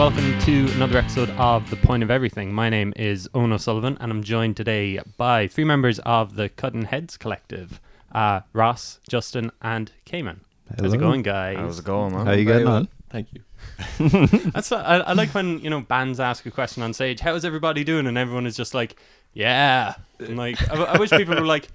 Hello and welcome to another episode of The Point of Everything. My name is Eoghan O'Sullivan, and I'm joined today by three members of the Cuttin' Heads Collective uh, Ross, Justin, and Caimin. How's it going, guys? How's it going, man? How you Very getting on? Thank you. That's I, I like when you know bands ask a question on stage. How's everybody doing? And everyone is just like, "Yeah." And like, I, I wish people were like,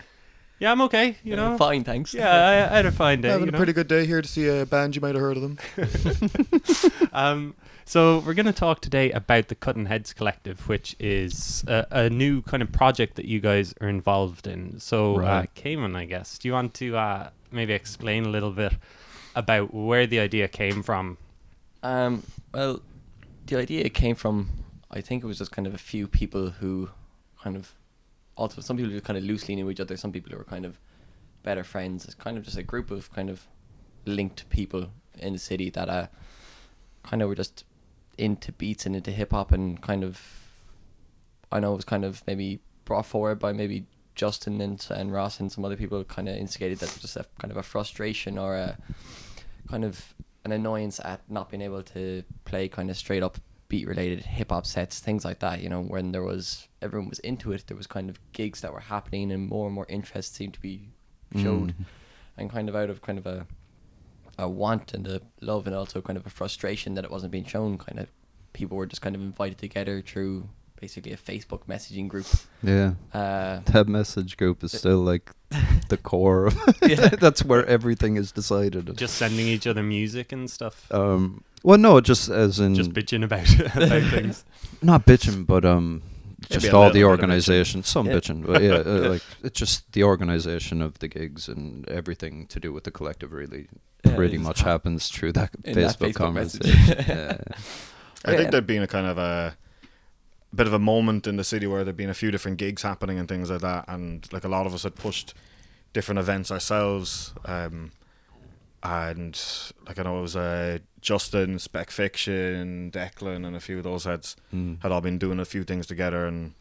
"Yeah, I'm okay." You know, I'm fine, thanks. yeah, I, I had a fine day. Having you a pretty good day here to see a band you might have heard of them. Um, so we're going to talk today about the Cuttin' Heads Collective, which is a, a new kind of project that you guys are involved in. So, uh, Caimin, I guess, do you want to uh, maybe explain a little bit about where the idea came from? Um, well, the idea came from, I think it was just kind of a few people who kind of, also some people who kind of loosely knew each other, some people who were kind of better friends. It's kind of just a group of kind of linked people in the city that uh, kind of were just into beats and into hip hop and kind of, I know it was kind of maybe brought forward by maybe Justin and, and Ross and some other people kind of instigated that just a kind of a frustration or a kind of an annoyance at not being able to play kind of straight up beat related hip hop sets, things like that. You know, when there was everyone was into it, there was kind of gigs that were happening, and more and more interest seemed to be showed, Mm. and kind of out of kind of a a want and a love, and also kind of a frustration that it wasn't being shown. Kind of people were just kind of invited together through basically a Facebook messaging group. Yeah. Uh, That message group is still like the core. Of Yeah. That's where everything is decided. Just sending each other music and stuff? um. Well, no, just as in just bitching about, about things. not bitching, but um, just all the bit of organization. Some Yeah. bitching, but yeah, uh, like it's just the organization of the gigs and everything to do with the collective. Really, Yeah, pretty much just hap- happens through that in that Facebook, Facebook conversation. yeah. I Yeah. think there'd been a kind of a bit of a moment in the city where there'd been a few different gigs happening and things like that, and like a lot of us had pushed different events ourselves. Um, and like I know it was uh, Justin, Spec Fiction, Declan, and a few of those heads Mm. had all been doing a few things together and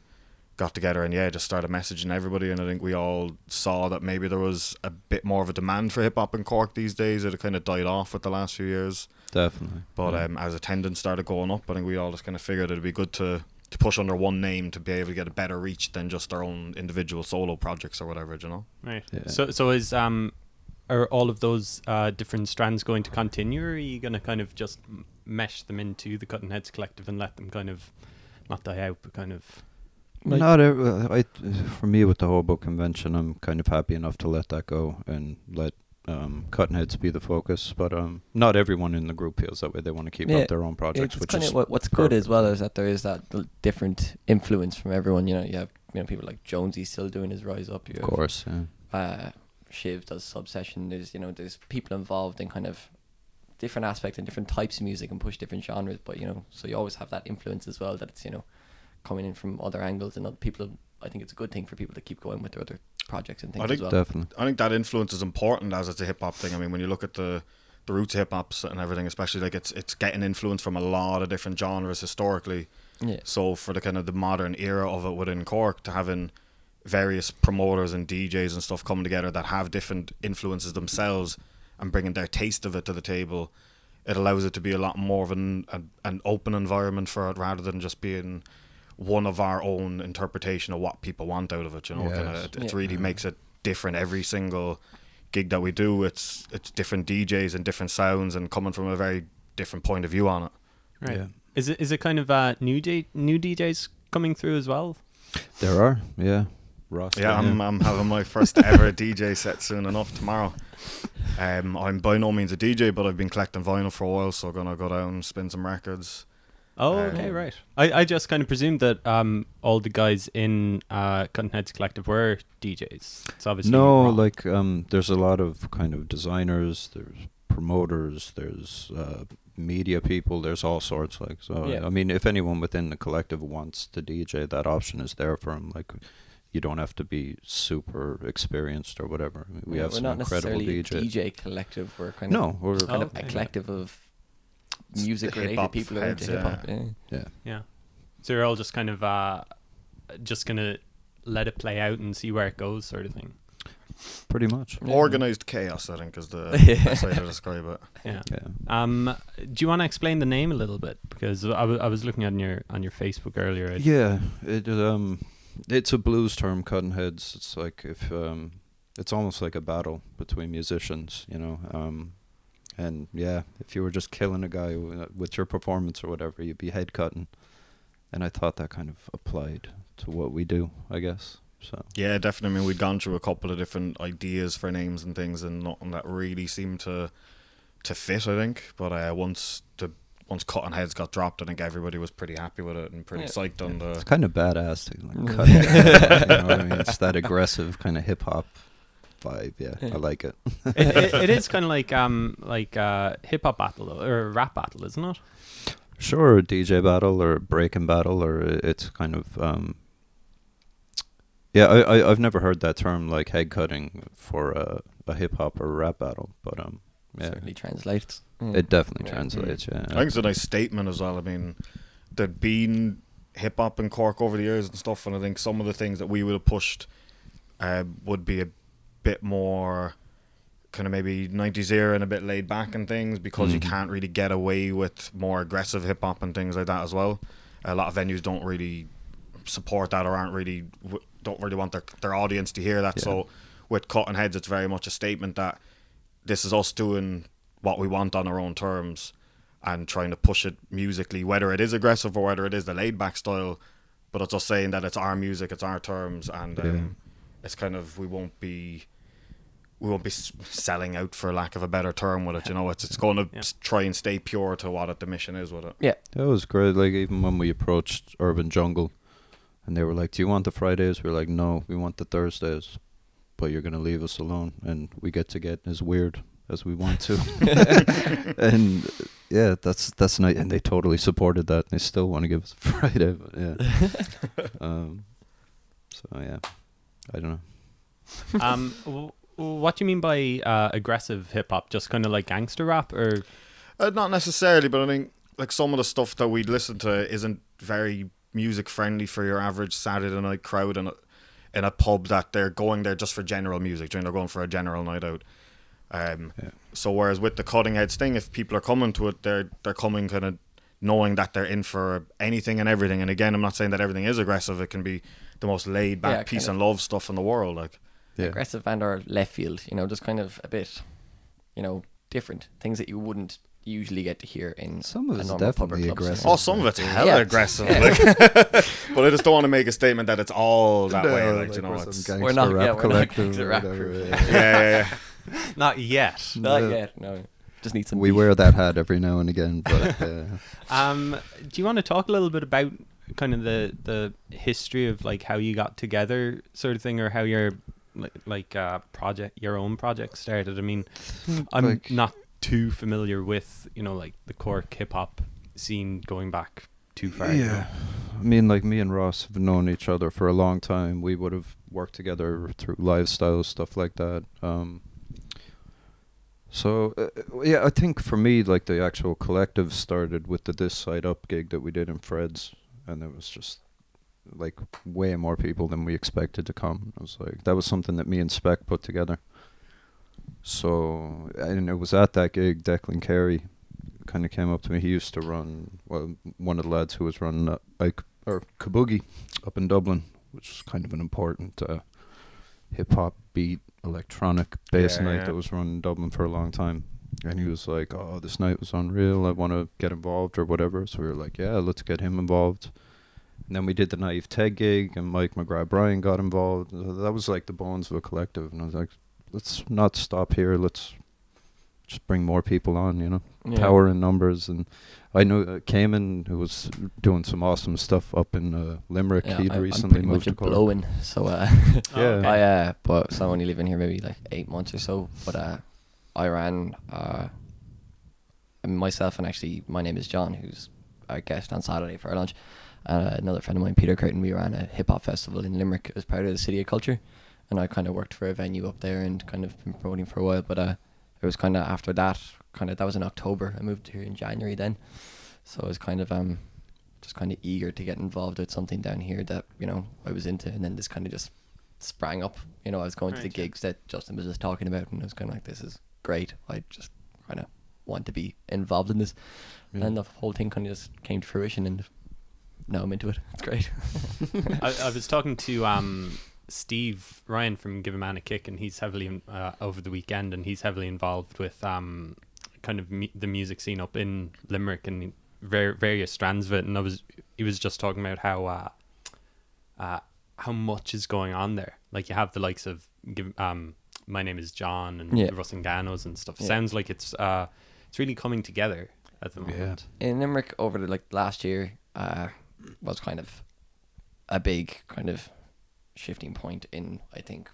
got together and yeah, just started messaging everybody. And I think we all saw that maybe there was a bit more of a demand for hip hop in Cork these days. It had kind of died off with the last few years. Definitely. But yeah. um, as attendance started going up, I think we all just kind of figured it'd be good to, to push under one name to be able to get a better reach than just our own individual solo projects or whatever, do you know? Right. Yeah. So, so is um, are all of those uh, different strands going to continue, or are you going to kind of just mesh them into the Cuttin' Heads Collective and let them kind of not die out, but kind of Like- Not ev- uh, I, for me with the Hobo convention, I'm kind of happy enough to let that go and let um, Cuttin' Heads be the focus. But um, not everyone in the group feels that way. They want to keep Yeah, up their own projects, which is what, what's good as well is that there is that different influence from everyone. You know, you have you know people like Jonesy still doing his rise up. You of course. Yeah. have, uh, Shiv does Subsession. There's you know there's people involved in kind of different aspects and different types of music and push different genres. But you know, so you always have that influence as well. That it's you know coming in from other angles and other people. I think it's a good thing for people to keep going with their other projects and things I think as well. Definitely. I think that influence is important as it's a hip hop thing. I mean, when you look at the the roots of hip hops and everything, especially like it's it's getting influence from a lot of different genres historically. Yeah. So for the kind of the modern era of it within Cork, to having various promoters and DJs and stuff coming together that have different influences themselves and bringing their taste of it to the table, it allows it to be a lot more of an an, an open environment for it rather than just being one of our own interpretation of what people want out of it. You know, Yes. Kinda, it, it Yeah. really makes it different every single gig that we do. It's it's different DJs and different sounds and coming from a very different point of view on it. right. Yeah. Is it is it kind of uh, new D- new DJs coming through as well? There are. Yeah. Ross. Yeah, I'm, I'm having my first ever DJ set soon enough tomorrow. Um, I'm by no means a DJ, but I've been collecting vinyl for a while, so I'm gonna go down and spin some records. Oh, Uh, okay, right. I, I just kind of presumed that um all the guys in uh Cuttin' Heads Collective were DJs. It's obviously no, wrong. like um, there's a lot of kind of designers. There's promoters. There's uh, media people. There's all sorts. Like so. Yeah. I mean, if anyone within the collective wants to DJ, that option is there for them. Like. You don't have to be super experienced or whatever. I mean, we Yeah, have we're some not incredible necessarily DJs. DJ collective. We're kind of No, of we're kind Oh, of a collective of music related hip-hop people who are into heads, hip hop. yeah. Yeah. yeah. yeah. So you're all just kind of uh just gonna let it play out and see where it goes, sort of thing. pretty much. Yeah. Organized chaos, I think, is the best way to describe it. Yeah. Yeah. Um, do you want to explain the name a little bit? Because I wa- I was looking on your on your Facebook earlier. It- Yeah, it um, it's a blues term. Cutting heads. It's like if um, it's almost like a battle between musicians, you know. Um, and yeah, if you were just killing a guy with your performance or whatever, you'd be head cutting. And I thought that kind of applied to what we do, I guess. So Yeah, definitely. I mean, we'd gone through a couple of different ideas for names and things, and nothing that really seemed to to fit. I think, but uh, once the once Cuttin' Heads got dropped, I think everybody was pretty happy with it and pretty Yeah. psyched on it's the. It's kind of badass to like cut. it you know what I mean? It's that aggressive kind of hip hop vibe. Yeah, Yeah. I like it. it, it, it is kind of like um like uh hip hop battle or rap battle, isn't it? Sure, a DJ battle or a breaking battle, or it's kind of um. Yeah, I, I I've never heard that term like head cutting for a, a hip hop or rap battle, but um, yeah, Certainly translates. Mm. it definitely Yeah. translates. Yeah, I think it's a nice statement as well. I mean, there'd been hip hop in Cork over the years and stuff, and I think some of the things that we would have pushed uh, would be a bit more kind of maybe 90s era and a bit laid back and things because you Mhm. can't really get away with more aggressive hip hop and things like that as well. A lot of venues don't really support that or aren't really don't really want their their audience to hear that. Yeah. So with Cuttin' Heads, it's very much a statement that this is us doing what we want on our own terms and trying to push it musically, whether it is aggressive or whether it is the laid back style. But it's us saying that it's our music, it's our terms, and um, Yeah. it's kind of we won't be we won't be selling out for lack of a better term with it. You know, it's it's going to Yeah. try and stay pure to what it, the mission is with it. Yeah. That was great. Like even when we approached Urban Jungle, and they were like, "Do you want the Fridays?" We are like, "No, we want the Thursdays." But you're gonna leave us alone, and we get to get as weird as we want to. and yeah, that's that's nice. And they totally supported that. And they still want to give us a Friday. But yeah. um. So yeah, I don't know. um, w- w- what do you mean by uh, aggressive hip hop? Just kind of like gangster rap, or Uh, not necessarily, but I think like some of the stuff that we'd listen to isn't very music friendly for your average Saturday night crowd in a, in a pub that they're going there just for general music. you know, They're going for a general night out. Um, Yeah. So whereas with the cutting edge thing, if people are coming to it, they're they're coming kind of knowing that they're in for anything and everything. And again, I'm not saying that everything is aggressive. It can be the most laid back Yeah, peace kind and love stuff in the world. Like Yeah. Aggressive and or left field, you know, just kind of a bit, you know, different things that you wouldn't usually get to hear in Some of a it's normal pub or definitely club aggressive. Oh, some of it's hella Yeah. aggressive, Yeah. like. but I just don't want to make a statement that it's all that way. No, Like, you know, we're it's some We're not- rap yeah, we're not gangster rap yeah. yeah, yeah, yeah. not yet? Not No. yet, no. Just need some. We beef. wear that hat every now and again, but uh, Um, do you want to talk a little bit about kind of the the history of like how you got together, sort of thing, or how your like, like uh, project, your own project started? I mean, I'm like- not too familiar with you know like the Cork hip hop scene going back too far. Yeah. I mean, like me and Ross have known each other for a long time. We would have worked together through lifestyle stuff like that. Um, so uh, yeah, I think for me, like the actual collective started with the This Side Up gig that we did in Fred's, and it was just like way more people than we expected to come. It was like that was something that me and Spec put together. So and it was at that gig, Declan Carey kind of came up to me. He used to run well, one of the lads who was running uh, like or Kabugi up in Dublin, which was kind of an important uh, hip hop beat electronic bass Yeah, night yeah. that was run in Dublin for a long time. And he was like, "Oh, this night was unreal. I want to get involved or whatever." So we were like, "Yeah, let's get him involved." And then we did the Naive Ted gig, and Mike McGrath Bryan got involved. That was like the bones of a collective. And I was like, "Let's not stop here. Let's just bring more people on." You know Yeah. power in numbers. And I know uh, Caimin, who was doing some awesome stuff up in uh, Limerick. Yeah, He'd I, recently I'm moved much to blowing, so uh, Yeah. I uh, but so I'm only living here maybe like eight months or so. But uh, I ran uh, myself and actually mynameisj0hn, who's our guest on Saturday for our lunch. Uh, another friend of mine, Peter Curtin, we ran a hip hop festival in Limerick as part of the City of Culture, and I kind of worked for a venue up there and kind of been promoting for a while. But uh, it was kind of after that, kind of that was in October. I moved here in January then, so I was kind of um just kind of eager to get involved with something down here that you know I was into, and then this kind of just sprang up. You know, I was going to the Right, yeah. gigs that Justin was just talking about, and I was kind of like, "This is great." I just kind of want to be involved in this, Yeah. and the whole thing kind of just came to fruition, and now I'm into it. It's great. I, I was talking to um, Steve Ryan from Give a Man a Kick, and he's heavily in- uh, over the weekend, and he's heavily involved with um, kind of mu- the music scene up in Limerick and ver- various strands of it. And I was he was just talking about how uh, uh, how much is going on there. Like you have the likes of Give, um, mynameisj0hn and Yeah. the Rusanganos and stuff. Yeah. Sounds like it's uh, it's really coming together at the Yeah. moment. in Limerick over the like last year uh, was kind of a big kind of shifting point in I think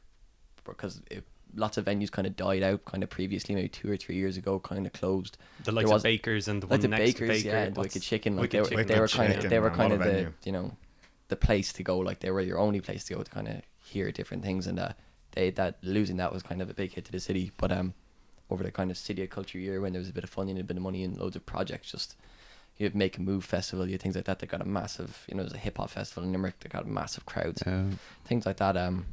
because it, lots of venues kind of died out kind of previously maybe two or three years ago kind of closed The likes There of Bakers and the like one the next bakers Baker. yeah and the Wicked Chicken like Wicked they were, they were Wicked kind of they were kind of the venue. you know the place to go like they were your only place to go to kind of hear different things and uh, they that losing that was kind of a big hit to the city but um over the kind of city of culture year when there was a bit of funding and a bit of money and loads of projects just you have make a move festival you have things like that that got a massive you know there's a hip hop festival in Limerick that got massive crowds things like that um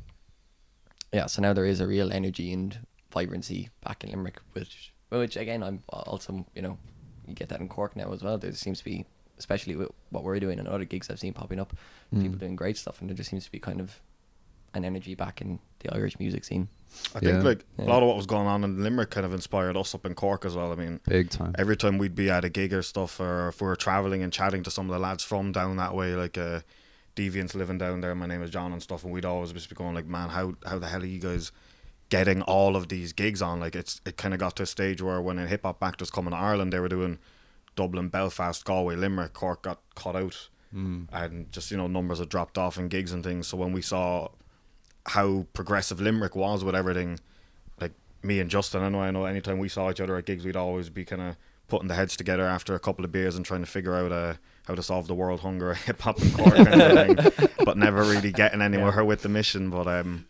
yeah so now there is a real energy and vibrancy back in Limerick which which again I'm also you know you get that in Cork now as well there seems to be especially with what we're doing and other gigs I've seen popping up people Mm. doing great stuff and there just seems to be kind of an energy back in the Irish music scene I think Yeah. like Yeah. a lot of what was going on in Limerick kind of inspired us up in Cork as well. I mean, Big time. every time we'd be at a gig or stuff, or if we were traveling and chatting to some of the lads from down that way, like uh, Deviants living down there, mynameisj0hn and stuff, and we'd always just be going like, man, how how the hell are you guys getting all of these gigs on? Like it's it kind of got to a stage where when a hip hop act was coming to Ireland, they were doing Dublin, Belfast, Galway, Limerick, Cork got cut out, Mm. and just you know numbers had dropped off in gigs and things. So when we saw how progressive Limerick was with everything, like me and Justin, I know, I know, anytime we saw each other at gigs, we'd always be kind of putting the heads together after a couple of beers and trying to figure out uh, how to solve the world hunger hip hop and Cork, kind of thing, but never really getting anywhere with the mission. But um,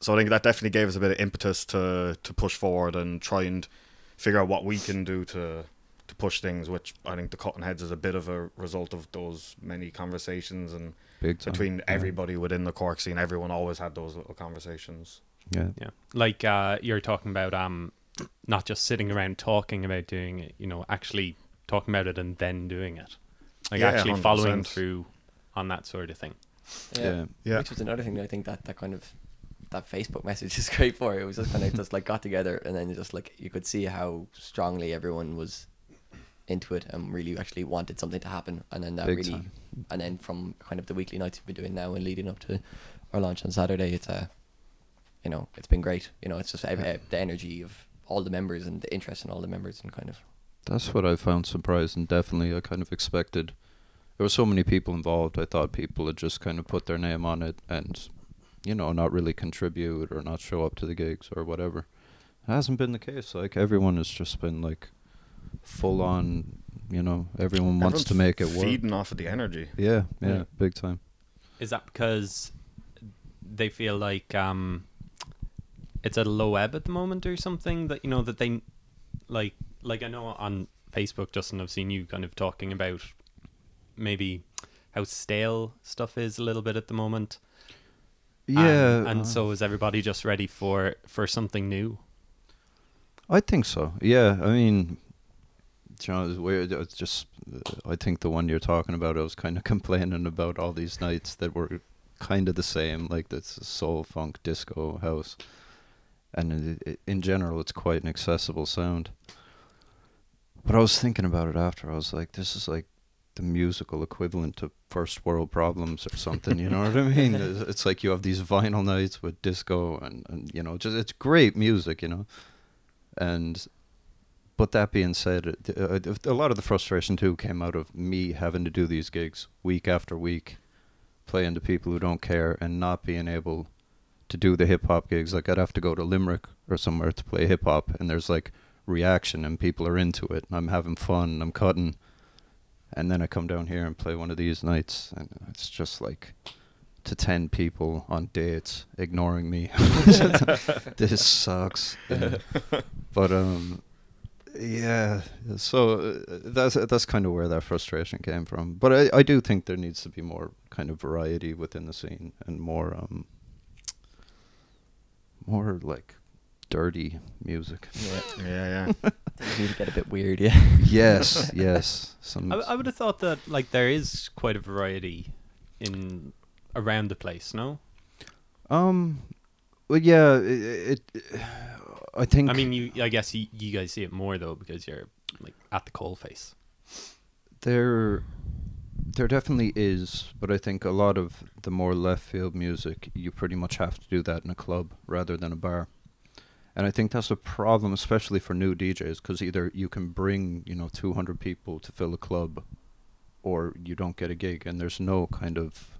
so I think that definitely gave us a bit of impetus to to push forward and try and figure out what we can do to to push things. Which I think the Cuttin' Heads is a bit of a result of those many conversations and Big time. between Yeah. everybody within the Cork scene. Everyone always had those little conversations. Yeah. Yeah, like uh, you're talking about, um, not just sitting around talking about doing it. You know, actually talking about it and then doing it. Like Yeah, actually following 100%. through on that sort of thing. Yeah. Yeah. Which was another thing that I think that, that kind of that Facebook message is great for. It was just kind of just like got together and then just like you could see how strongly everyone was into it and really actually wanted something to happen. And then that Big really, time. and then from kind of the weekly nights we've been doing now and leading up to our launch on Saturday, it's a, you know, it's been great. You know, it's just Yeah. the energy of all the members and the interest in all the members and kind of That's what I found surprising. Definitely, I kind of expected. There were so many people involved. I thought people had just kind of put their name on it and, you know, not really contribute or not show up to the gigs or whatever. It hasn't been the case. Like everyone has just been like full on. You know, everyone wants Everyone's to make it work. Feeding off of the energy. Yeah, yeah, Yeah. big time. Is that because they feel like um, it's at a low ebb at the moment or something that you know that they like like I know on Facebook, Justin, I've seen you kind of talking about maybe how stale stuff is a little bit at the moment. Um, Yeah, and uh, so is everybody just ready for for something new? I think so. Yeah, I mean, you know, it's weird. It's just, uh, I think the one you're talking about, I was kind of complaining about all these nights that were kind of the same, like this soul, funk, disco, house, and it, it, in general, it's quite an accessible sound. But I was thinking about it after. I was like, this is like the musical equivalent to first world problems or something. You know what I mean? It's, it's like you have these vinyl nights with disco and, and you know, just it's great music, you know. And but that being said, uh, a lot of the frustration too came out of me having to do these gigs week after week, playing to people who don't care and not being able to do the hip hop gigs. Like I'd have to go to Limerick or somewhere to play hip hop, and there's like reaction and people are into it, I'm having fun, and I'm cutting, and then I come down here and play one of these nights, and it's just like to ten people on dates ignoring me. this sucks. Yeah. But um, yeah. So uh, that's that's kind of where that frustration came from. But I I do think there needs to be more kind of variety within the scene and more um. more like dirty music. Yeah, Yeah, yeah. things need to get a bit weird. Yeah. yes, yes. Some I, I would have thought that like there is quite a variety in around the place. No, um well yeah, it, it I think I mean you. I guess you, you guys see it more though because you're like at the coal face. There, there definitely is, but I think a lot of the more left field music, you pretty much have to do that in a club rather than a bar. And I think that's a problem, especially for new DJs, because either you can bring, you know, 200 people to fill a club, or you don't get a gig, and there's no kind of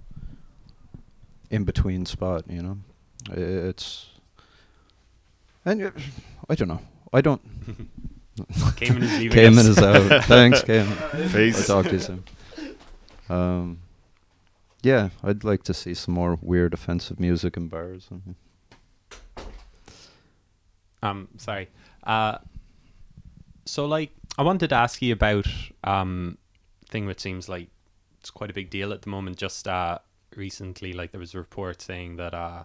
in between spot, you know. It's, and uh, I don't know. I don't. Caimin is leaving Caimin is out. Thanks, Caimin. I'll talk to you soon. Um, yeah, I'd like to see some more weird, offensive music in bars. Um, sorry. Uh, so like, I wanted to ask you about um, thing which seems like it's quite a big deal at the moment. Just uh, recently, like there was a report saying that uh,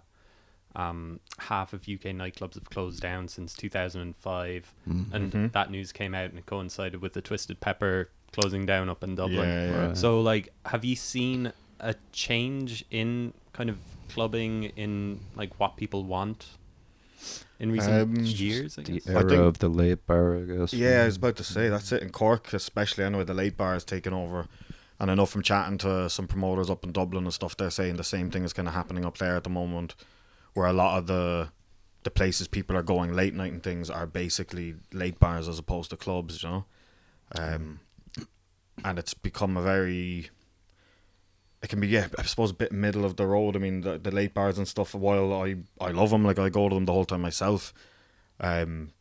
um, half of UK nightclubs have closed down since 2005, Mm. and Mhm. that news came out and it coincided with the Twisted Pepper closing down up in Dublin. Yeah, yeah. Right. So like, have you seen a change in kind of clubbing in like what people want in recent Um, years? I The guess. I era think- of the late bar, I guess. Yeah, I was about to say that's it in Cork, especially. I know the late bar is taking over, and I know from chatting to some promoters up in Dublin and stuff, they're saying the same thing is kind of happening up there at the moment, where a lot of the the places people are going late night and things are basically late bars as opposed to clubs, you know, um, and it's become a very it can be yeah I suppose a bit middle of the road. I mean the, the late bars and stuff. While I I love them, like I go to them the whole time myself. Um,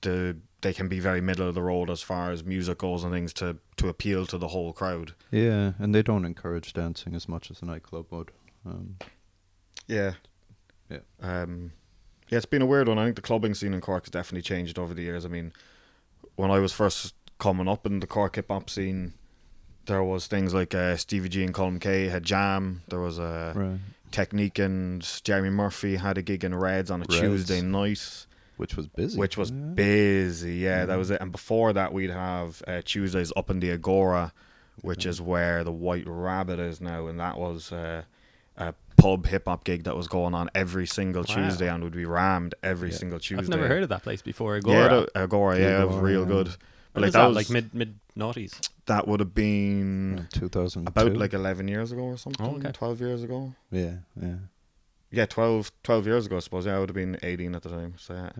the they can be very middle of the road as far as music goes and things to to appeal to the whole crowd. Yeah, and they don't encourage dancing as much as a nightclub would. Um, Yeah. Yeah. Um, yeah, it's been a weird one. I think the clubbing scene in Cork has definitely changed over the years. I mean, when I was first coming up in the Cork hip hop scene, there was things like uh, Stevie G and Colin K had Jam. There was a right. Technique and Jeremy Murphy had a gig in Reds on a Reds. Tuesday night. Which was busy. which was yeah. busy. Yeah, that was it. And before that, we'd have uh, Tuesdays up in the Agora, which is where the White Rabbit is now, and that was uh, a pub hip hop gig that was going on every single Wow. Tuesday and would be rammed every Yeah. single Tuesday. I've never heard of that place before. Agora. Yeah, the Agora. Yeah, it was real yeah. good. But like was that, that, was like mid mid noughties. that would have been 2002. about like eleven years ago or something. Oh, okay. Twelve years ago. yeah, yeah. Yeah, 12, 12 years ago, I suppose. Yeah, I would have been 18 at the time. So, yeah.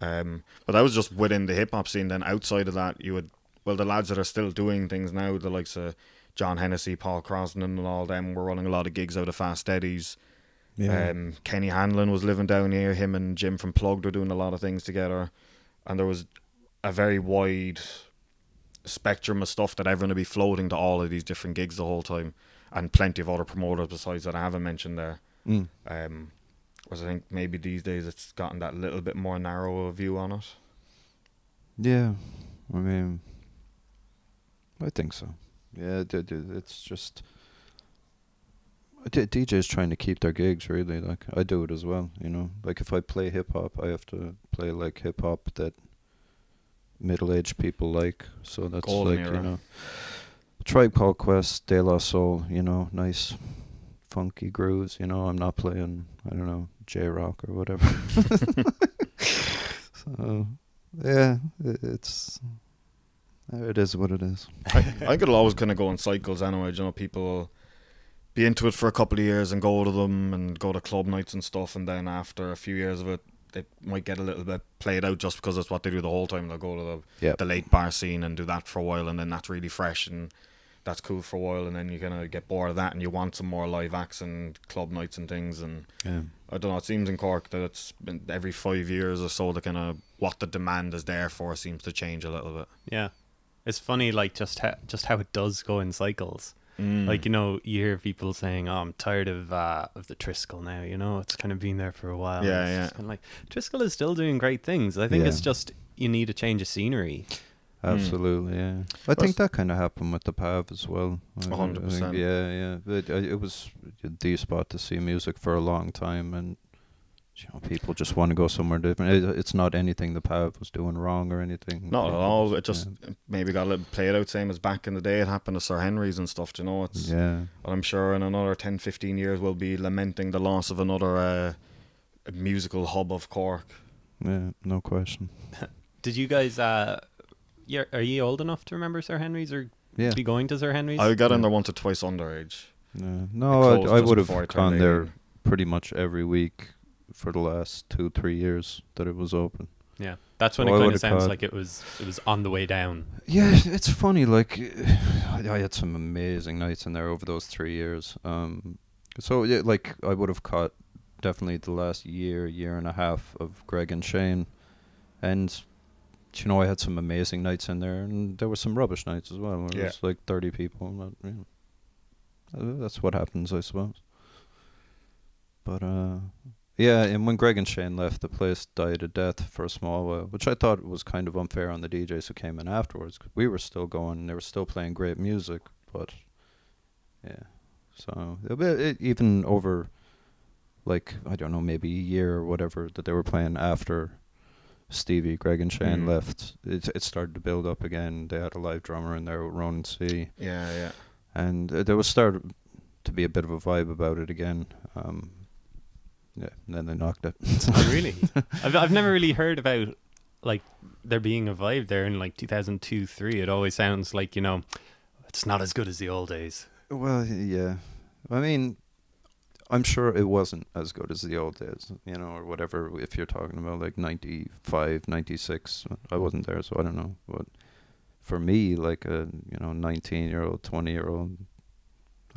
Um, but that was just within the hip hop scene. Then outside of that, you would, well, the lads that are still doing things now, the likes of John Hennessy, Paul Crosnan, and all them, were running a lot of gigs out of Fast Eddie's. Yeah. Um, Kenny Hanlon was living down here. Him and Jim from Plugged were doing a lot of things together. And there was a very wide spectrum of stuff that everyone would be floating to all of these different gigs the whole time. And plenty of other promoters besides that I haven't mentioned there. Mm. Um, whereas I think maybe these days it's gotten that little bit more narrow a view on it. Yeah, I mean, I think so. Yeah, d- d- it's just DJs trying to keep their gigs. Really, like I do it as well. You know, like if I play hip hop, I have to play like hip hop that middle-aged people like. So that's Golden like era. you know, Tribe Called Quest, De La Soul. You know, nice, funky grooves. You know, I'm not playing. I don't know J Rock or whatever. so yeah, it's it is what it is. I think it'll always kind of go in cycles anyway. You know, people be into it for a couple of years and go to them and go to club nights and stuff, and then after a few years of it, they might get a little bit played out just because that's what they do the whole time. They'll go to the Yep. the late bar scene and do that for a while, and then that's really fresh and that's cool for a while, and then you kind of get bored of that and you want some more live acts and club nights and things. And Yeah. I don't know, it seems in Cork that it's been every five years or so, the kind of what the demand is there for seems to change a little bit. Yeah, it's funny like just how just how it does go in cycles. Mm. Like you know, you hear people saying, "Oh, I'm tired of uh, of the Triskel now." You know, it's kind of been there for a while. Yeah, It's yeah. just Kind of like Triskel is still doing great things. I think Yeah. it's just you need a change of scenery. Absolutely, yeah. I think that kind of happened with the Pav as well. I- A hundred percent. Yeah, yeah. But uh, it was the spot to see music for a long time, and you know, people just want to go somewhere different. It's not anything the Pav was doing wrong or anything. Not at all. It just yeah. maybe got a little played out same as back in the day. It happened to Sir Henry's and stuff. do You know, it's. yeah. But I'm sure in another 10, 15 years we'll be lamenting the loss of another uh, musical hub of Cork. Yeah, no question. Did you guys? Uh, yeah, are you old enough to remember Sir Henry's or Yeah. be going to Sir Henry's? I got in there once or twice underage. yeah. No, I, I would have before gone there pretty much every week for the last two, three years that it was open. yeah, that's when Oh, it kind of sounds caught- like it was. It was on the way down. Yeah, it's funny. Like, I I had some amazing nights in there over those three years. Um, so yeah, like I would have caught definitely the last year, year and a half of Greg and Shane, and you know I had some amazing nights in there, and there were some rubbish nights as well. Where Yeah. It was like thirty people. But, you know, that's what happens, I suppose. But uh, yeah, and when Greg and Shane left, the place died a death for a small while, which I thought was kind of unfair on the DJs who came in afterwards. 'cause we were still going, and they were still playing great music, but yeah. So a bit- it, even over, like I don't know, maybe a year or whatever that they were playing after Stevie, Greg, and Shane Mhm. left, it it started to build up again. They had a live drummer in there, with Ronan C Yeah, yeah. and uh, there was started to be a bit of a vibe about it again. Um, yeah, and then they knocked it. oh, really? I've I've never really heard about like there being a vibe there in like 2002, three. It always sounds like you know, it's not as good as the old days. well, yeah. I mean, I'm sure it wasn't as good as the old days, you know, or whatever. If you're talking about like 95, 96, I mm. wasn't there, so I don't know. But for me, like a you know 19 year old, 20 year old,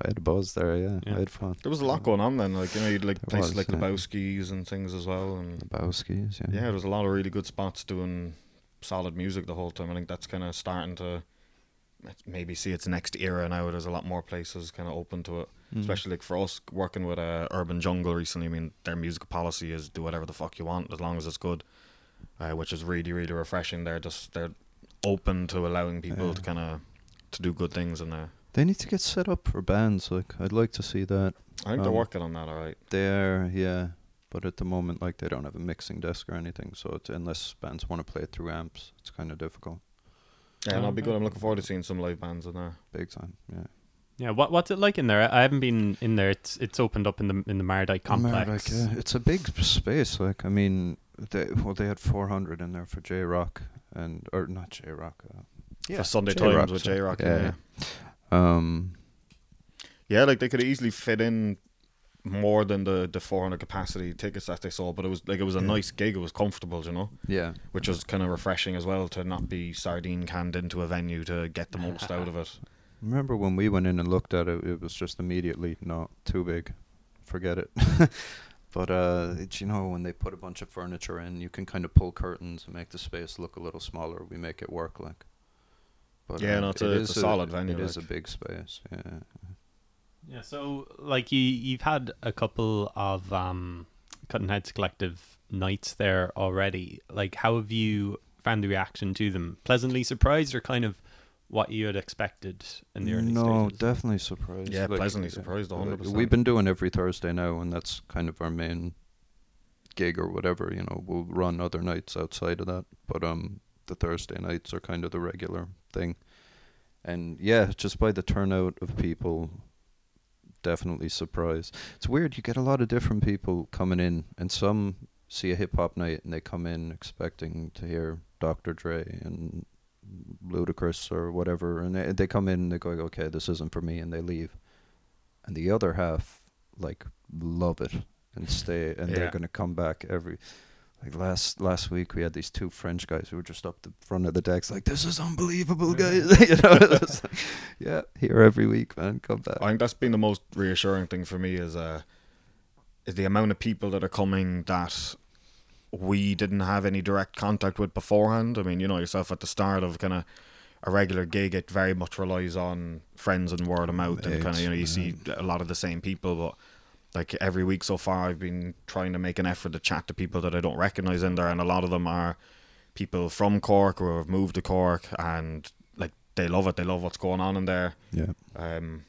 I had a buzz there. Yeah, Yeah. I had fun. There was a lot going on then. Like, you know, you'd like There places was, like yeah. Lebowski's and things as well. And Lebowski's, yeah. yeah, there was a lot of really good spots doing solid music the whole time. I think that's kind of starting to maybe see its next era now. There's a lot more places kind of open to it. Mm. especially like for us working with uh, Urban Jungle recently. I mean, their music policy is do whatever the fuck you want as long as it's good, uh, which is really really refreshing. They're just they're open to allowing people Yeah. to kind of to do good things in there. They need to get set up for bands. Like I'd like to see that. I think they're Um, working on that. All right. There, yeah. But at the moment, like they don't have a mixing desk or anything, so it's, unless bands want to play it through amps, it's kind of difficult. Yeah, and I'll be good. I'm looking forward to seeing some live bands in there. Big time, yeah. Yeah, what what's it like in there? I I haven't been in there. It's it's opened up in the in the Mardyke complex. Like, yeah, it's a big space. Like I mean, they well they had 400 in there for J Rock and or not J Rock. Uh, For Sunday J-Rock, Times with. J Rock. Yeah, Yeah, Um, yeah, like they could easily fit in more than the the 400 capacity tickets that they sold, but it was like it was a nice gig. It was comfortable, you know. yeah. which was kind of refreshing as well to not be sardine canned into a venue to get the most out of it. Remember when we went in and looked at it? It was just immediately not too big, forget it. but uh, it's, you know when they put a bunch of furniture in, you can kind of pull curtains and make the space look a little smaller. We make it work like. But Yeah, uh, no, it's it a- it's is a solid venue, It is a big space. Yeah. Yeah, so like you you've had a couple of um Cuttin' Heads Collective nights there already. Like how have you found the reaction to them? Pleasantly surprised or kind of what you had expected in the early no, stages? definitely surprised. Yeah, Like, pleasantly surprised, 100%. We've been doing every Thursday now, and that's kind of our main gig or whatever. You know, we'll run other nights outside of that, but um, the Thursday nights are kind of the regular thing. And yeah, just by the turnout of people, definitely surprised. It's weird. You get a lot of different people coming in, and some see a hip hop night and they come in expecting to hear Dr. Dre and Ludacris or whatever, and they they come in and they go, okay, this isn't for me, and they leave. And the other half like love it and stay, and they're gonna come back every. Like last last week, we had these two French guys who were just up the front of the decks, like this is unbelievable, guys. you know, like, yeah, here every week, man. Come back. I think that's been the most reassuring thing for me is uh is the amount of people that are coming that we didn't have any direct contact with beforehand. I mean, you know yourself at the start of kind of a regular gig, it very much relies on friends and word of mouth, and kind of you know you see a lot of the same people, but. Like every week so far, I've been trying to make an effort to chat to people that I don't recognize in there, and a lot of them are people from Cork or have moved to Cork, and like they love it. They love what's going on in there. yeah, Um,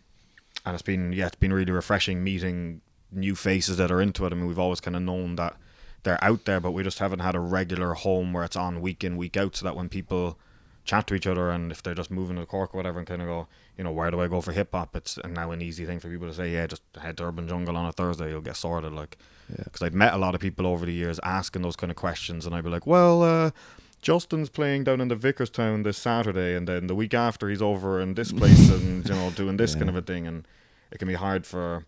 and it's been yeah, it's been really refreshing meeting new faces that are into it. I mean, we've always kind of known that they're out there, but we just haven't had a regular home where it's on week in week out, so that when people chat to each other and if they're just moving to Cork or whatever and kind of go, you know, where do I go for hip hop? It's now an easy thing for people to say, yeah, just head to Urban Jungle on a Thursday, you'll get sorted. Like, Yeah. because I've met a lot of people over the years asking those kind of questions, and I'd be like, well, uh, Justin's playing down in the Vicarstown this Saturday, and then the week after he's over in this place and you know doing this kind of a thing, and it can be hard for,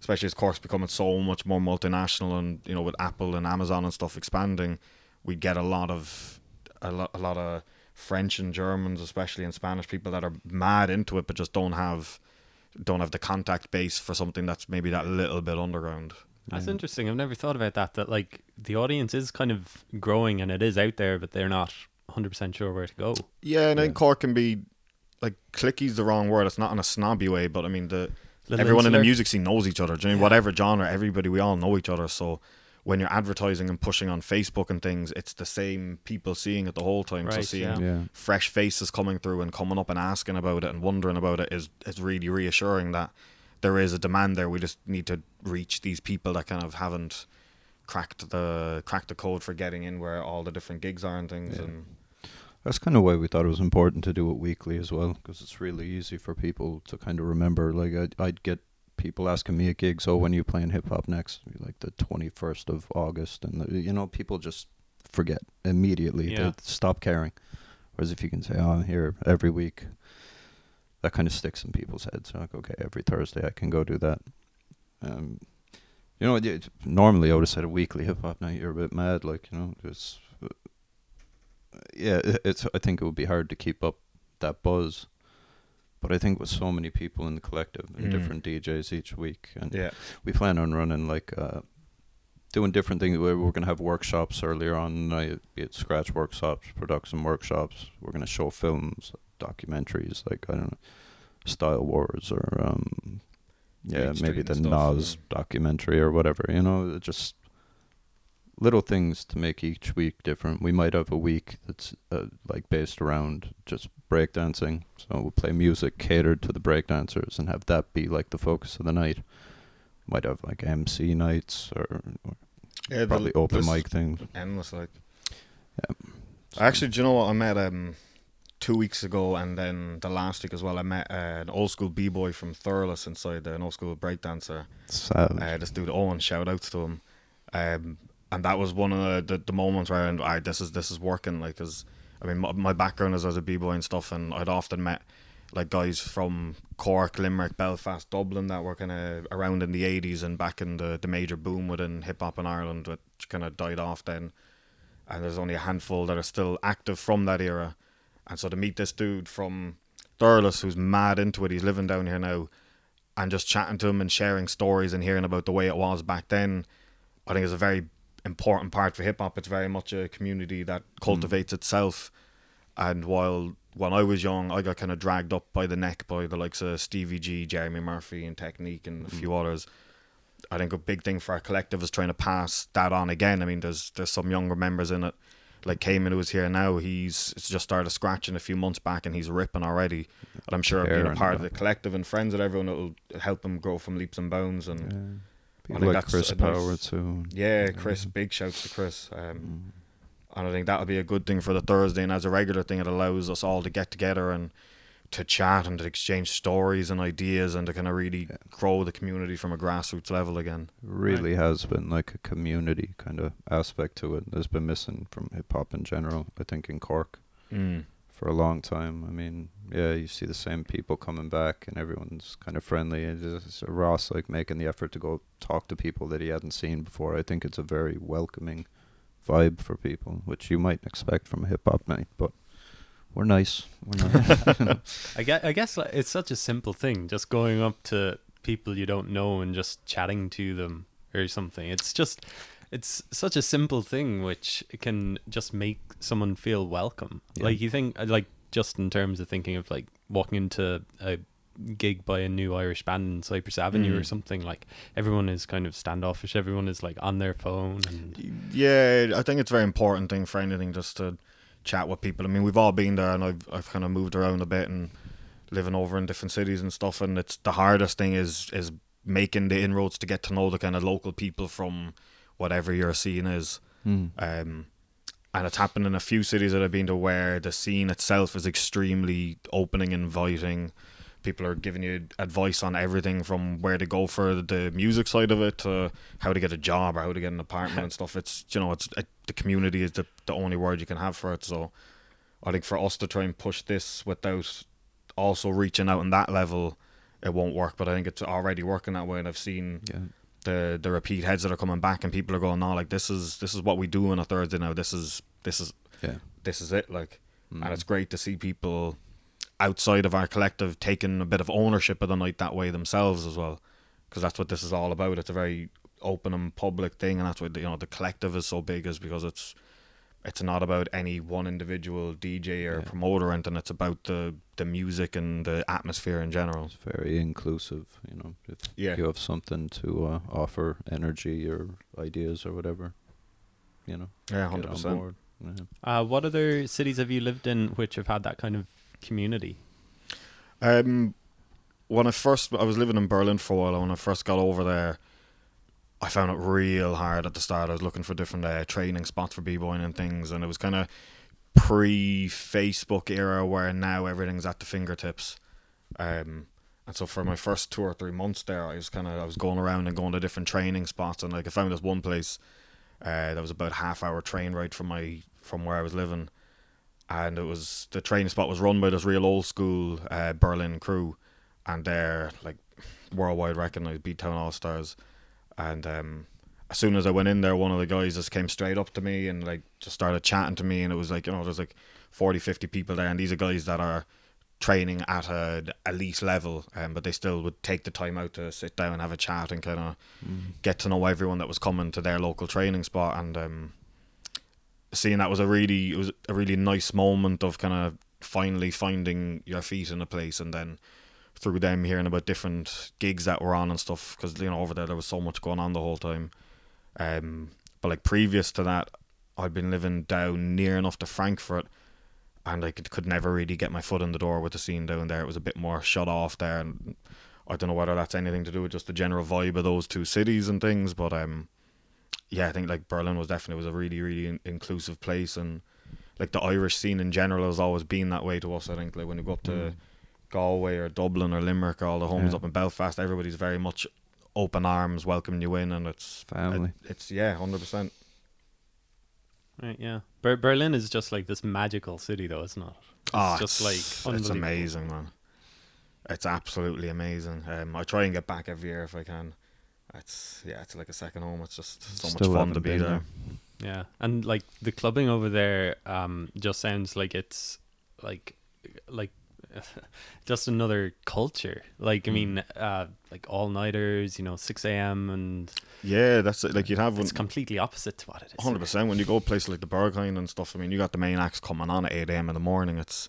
especially as Cork's becoming so much more multinational, and you know with Apple and Amazon and stuff expanding, we get a lot of a lot a lot of French and Germans, especially and Spanish people that are mad into it, but just don't have don't have the contact base for something that's maybe that little bit underground. That's Yeah. interesting. I've never thought about that. That like the audience is kind of growing and it is out there, but they're not 100% sure where to go. Yeah, and I Yeah. think Cork can be like clicky's the wrong word. It's not in a snobby way, but I mean the Little everyone in the music scene knows each other. Do you know, whatever genre, everybody we all know each other. So when you're advertising and pushing on Facebook and things, it's the same people seeing it the whole time. so seeing yeah. Yeah. fresh faces coming through and coming up and asking about it and wondering about it is is really reassuring that there is a demand there. We just need to reach these people that kind of haven't cracked the cracked the code for getting in where all the different gigs are and things. Yeah. And That's kind of why we thought it was important to do it weekly as well, because it's really easy for people to kind of remember. Like I'd, I'd get people asking me at gigs, "Oh, when are you playing hip hop next?" Like the twenty first of August, and the, you know, people just forget immediately. Yeah. They stop caring. Whereas if you can say, "Oh, I'm here every week," that kind of sticks in people's heads. Like, okay, every Thursday I can go do that. Um, you know, it- normally I would have said a weekly hip hop night. You're a bit mad, like you know, just yeah, it- it's. I think it would be hard to keep up that buzz, but I think with so many people in the collective and Mm. different DJs each week, and yeah, we plan on running like uh, doing different things. We're, we're gonna have workshops earlier on, night, be it scratch workshops, production workshops. We're gonna show films, documentaries, like I don't know, Style Wars or um, yeah, maybe the Nas yeah. documentary or whatever. You know, it just little things to make each week different. We might have a week that's uh, like based around just breakdancing. So we'll play music catered to the breakdancers and have that be like the focus of the night. Might have like MC nights or, or yeah probably open mic things. endless like. Yeah. Actually, do you know what I met um two weeks ago, and then the last week as well. I met uh, an old school b boy from Thurles inside there, an old school breakdancer. Savage. Uh, this dude Owen, shout outs to him. Um, and that was one of the, the, the moments where I, went, "Alright, this is this is working. Like, cause I mean, my, my background is as a b boy and stuff, and I'd often met like guys from Cork, Limerick, Belfast, Dublin that were kind of around in the '80s and back in the the major boom within hip hop in Ireland, which kind of died off then. And there's only a handful that are still active from that era. And so to meet this dude from Thurles who's mad into it, he's living down here now, and just chatting to him and sharing stories and hearing about the way it was back then, I think is a very important part for hip hop. It's very much a community that cultivates itself. And while when I was young, I got kind of dragged up by the neck by the likes of Stevie G, Jeremy Murphy, and Technique, and a few others. I think a big thing for our collective is trying to pass that on again. I mean, there's there's some younger members in it, like Caimin who is here now. He's just started scratching a few months back, and he's ripping already. And I'm sure being a part of the collective and friends with everyone, it'll help him grow from leaps and bounds. And Yeah. I People think like that's Chris a nice- Power too. yeah, Chris, big shouts to Chris. Um, Mm. and I think that'll be a good thing for the Thursday. And as a regular thing, it allows us all to get together and to chat and to exchange stories and ideas and to kind of really Yeah. grow the community from a grassroots level again. really has been like a community kind of aspect to it. There's been missing from hip hop in general. I think in Cork Mm. For a long time. I mean, yeah, you see the same people coming back, and everyone's kind of friendly. And just uh, Ross like making the effort to go talk to people that he hadn't seen before. I think it's a very welcoming vibe for people, which you might expect from a hip hop night, but. We're nice. We're nice. I guess, I guess like, it's such a simple thing, just going up to people you don't know and just chatting to them or something. It's just, it's such a simple thing which can just make someone feel welcome. Yeah. Like you think, like just in terms of thinking of like walking into a gig by a new Irish band in Cypress Avenue or Mm. something, like everyone is kind of standoffish. Everyone is like on their phone and Yeah, I think it's a very important thing for anything just to chat with people. I mean, we've all been there, and I've I've kind of moved around a bit and living over in different cities and stuff. And it's the hardest thing is is making the inroads to get to know the kind of local people from whatever your scene is. Mm. Um, and it's happened in a few cities that I've been to where the scene itself is extremely opening, inviting. People are giving you advice on everything from where to go for the music side of it to how to get a job or how to get an apartment and stuff. It's you know, it's uh, the community is the the only word you can have for it. So, I think for us to try and push this without also reaching out on that level, it won't work. But I think it's already working that way, and I've seen Yeah. the the repeat heads that are coming back, and people are going, "No, like this is this is what we do on a Thursday now. This is this is Yeah. this is it." Like, Mm. and it's great to see people outside of our collective taking a bit of ownership of the night that way themselves as well, because that's what this is all about. It's a very open and public thing, and that's why you know the collective is so big, is because it's it's not about any one individual DJ or Yeah. promoter, and anything. It's about the the music and the atmosphere in general. It's very inclusive, you know. If Yeah. you have something to uh, offer, energy or ideas or whatever, you know, Yeah, hundred percent. Yeah. Uh, what other cities have you lived in which have had that kind of community? Um, when I first I was living in Berlin for a while. When I first got over there, I found it real hard at the start. I was looking for different uh, training spots for b-boying and things, and it was kind of pre-Facebook era where now everything's at the fingertips. Um, and so for my first two or three months there, I was kind of I was going around and going to different training spots, and like I found this one place uh, that was about half hour train ride from my from where I was living, and it was the training spot was run by this real old school uh, Berlin crew, and they're like worldwide recognized Beattown All Stars, and um, as soon as I went in there, one of the guys just came straight up to me and like just started chatting to me, and it was like you know there's like 40, 50 people there, and these are guys that are training at a elite level, um, but they still would take the time out to sit down and have a chat and kind of get to know everyone that was coming to their local training spot, and um, seeing that was a really it was a really nice moment of kind of finally finding your feet in a place, and then through them hearing about different gigs that were on and stuff, because you know over there there was so much going on the whole time. Um, but like previous to that, I'd been living down near enough to Frankfurt, and I could, could never really get my foot in the door with the scene down there. It was a bit more shut off there, and I don't know whether that's anything to do with just the general vibe of those two cities and things. But um, yeah, I think like Berlin was definitely was a really really in- inclusive place, and like the Irish scene in general has always been that way to us. I think like when you go up to Mm. Galway or Dublin or Limerick or all the homes Yeah. up in Belfast, everybody's very much open arms, welcoming you in, and it's Family. it- it's yeah, hundred percent. Right, yeah. Ber- Berlin is just like this magical city, though, isn't it? It's Oh, just it's, like it's amazing, man. It's absolutely amazing. Um, I try and get back every year if I can. It's yeah, it's like a second home. It's just so Still much fun to be been there. Yeah, and like the clubbing over there, um, just sounds like it's like, like, just another culture. Like I Mm. mean, uh, like all nighters, you know, six a.m. and Yeah, that's it. Like you'd have it's one completely opposite to what it is. hundred percent when you go places like the Berghain and stuff. I mean, you got the main acts coming on at eight a.m. in the morning. It's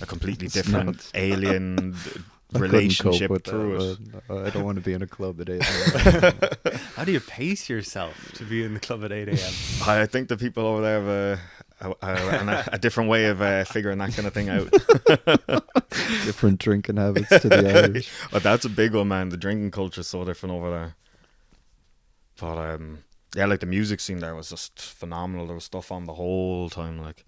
a completely It's different nuts. alien d- I relationship with through that, it. uh, I don't want to be in a club at eight. a.m. How do you pace yourself to be in the club at eight a.m.? I think the people over there have a, a, a, a different way of uh, figuring that kind of thing out. Different drinking habits to the Irish. but that's a big one, man. The drinking culture is so different over there. But um, yeah, like the music scene there was just phenomenal. There was stuff on the whole time. Like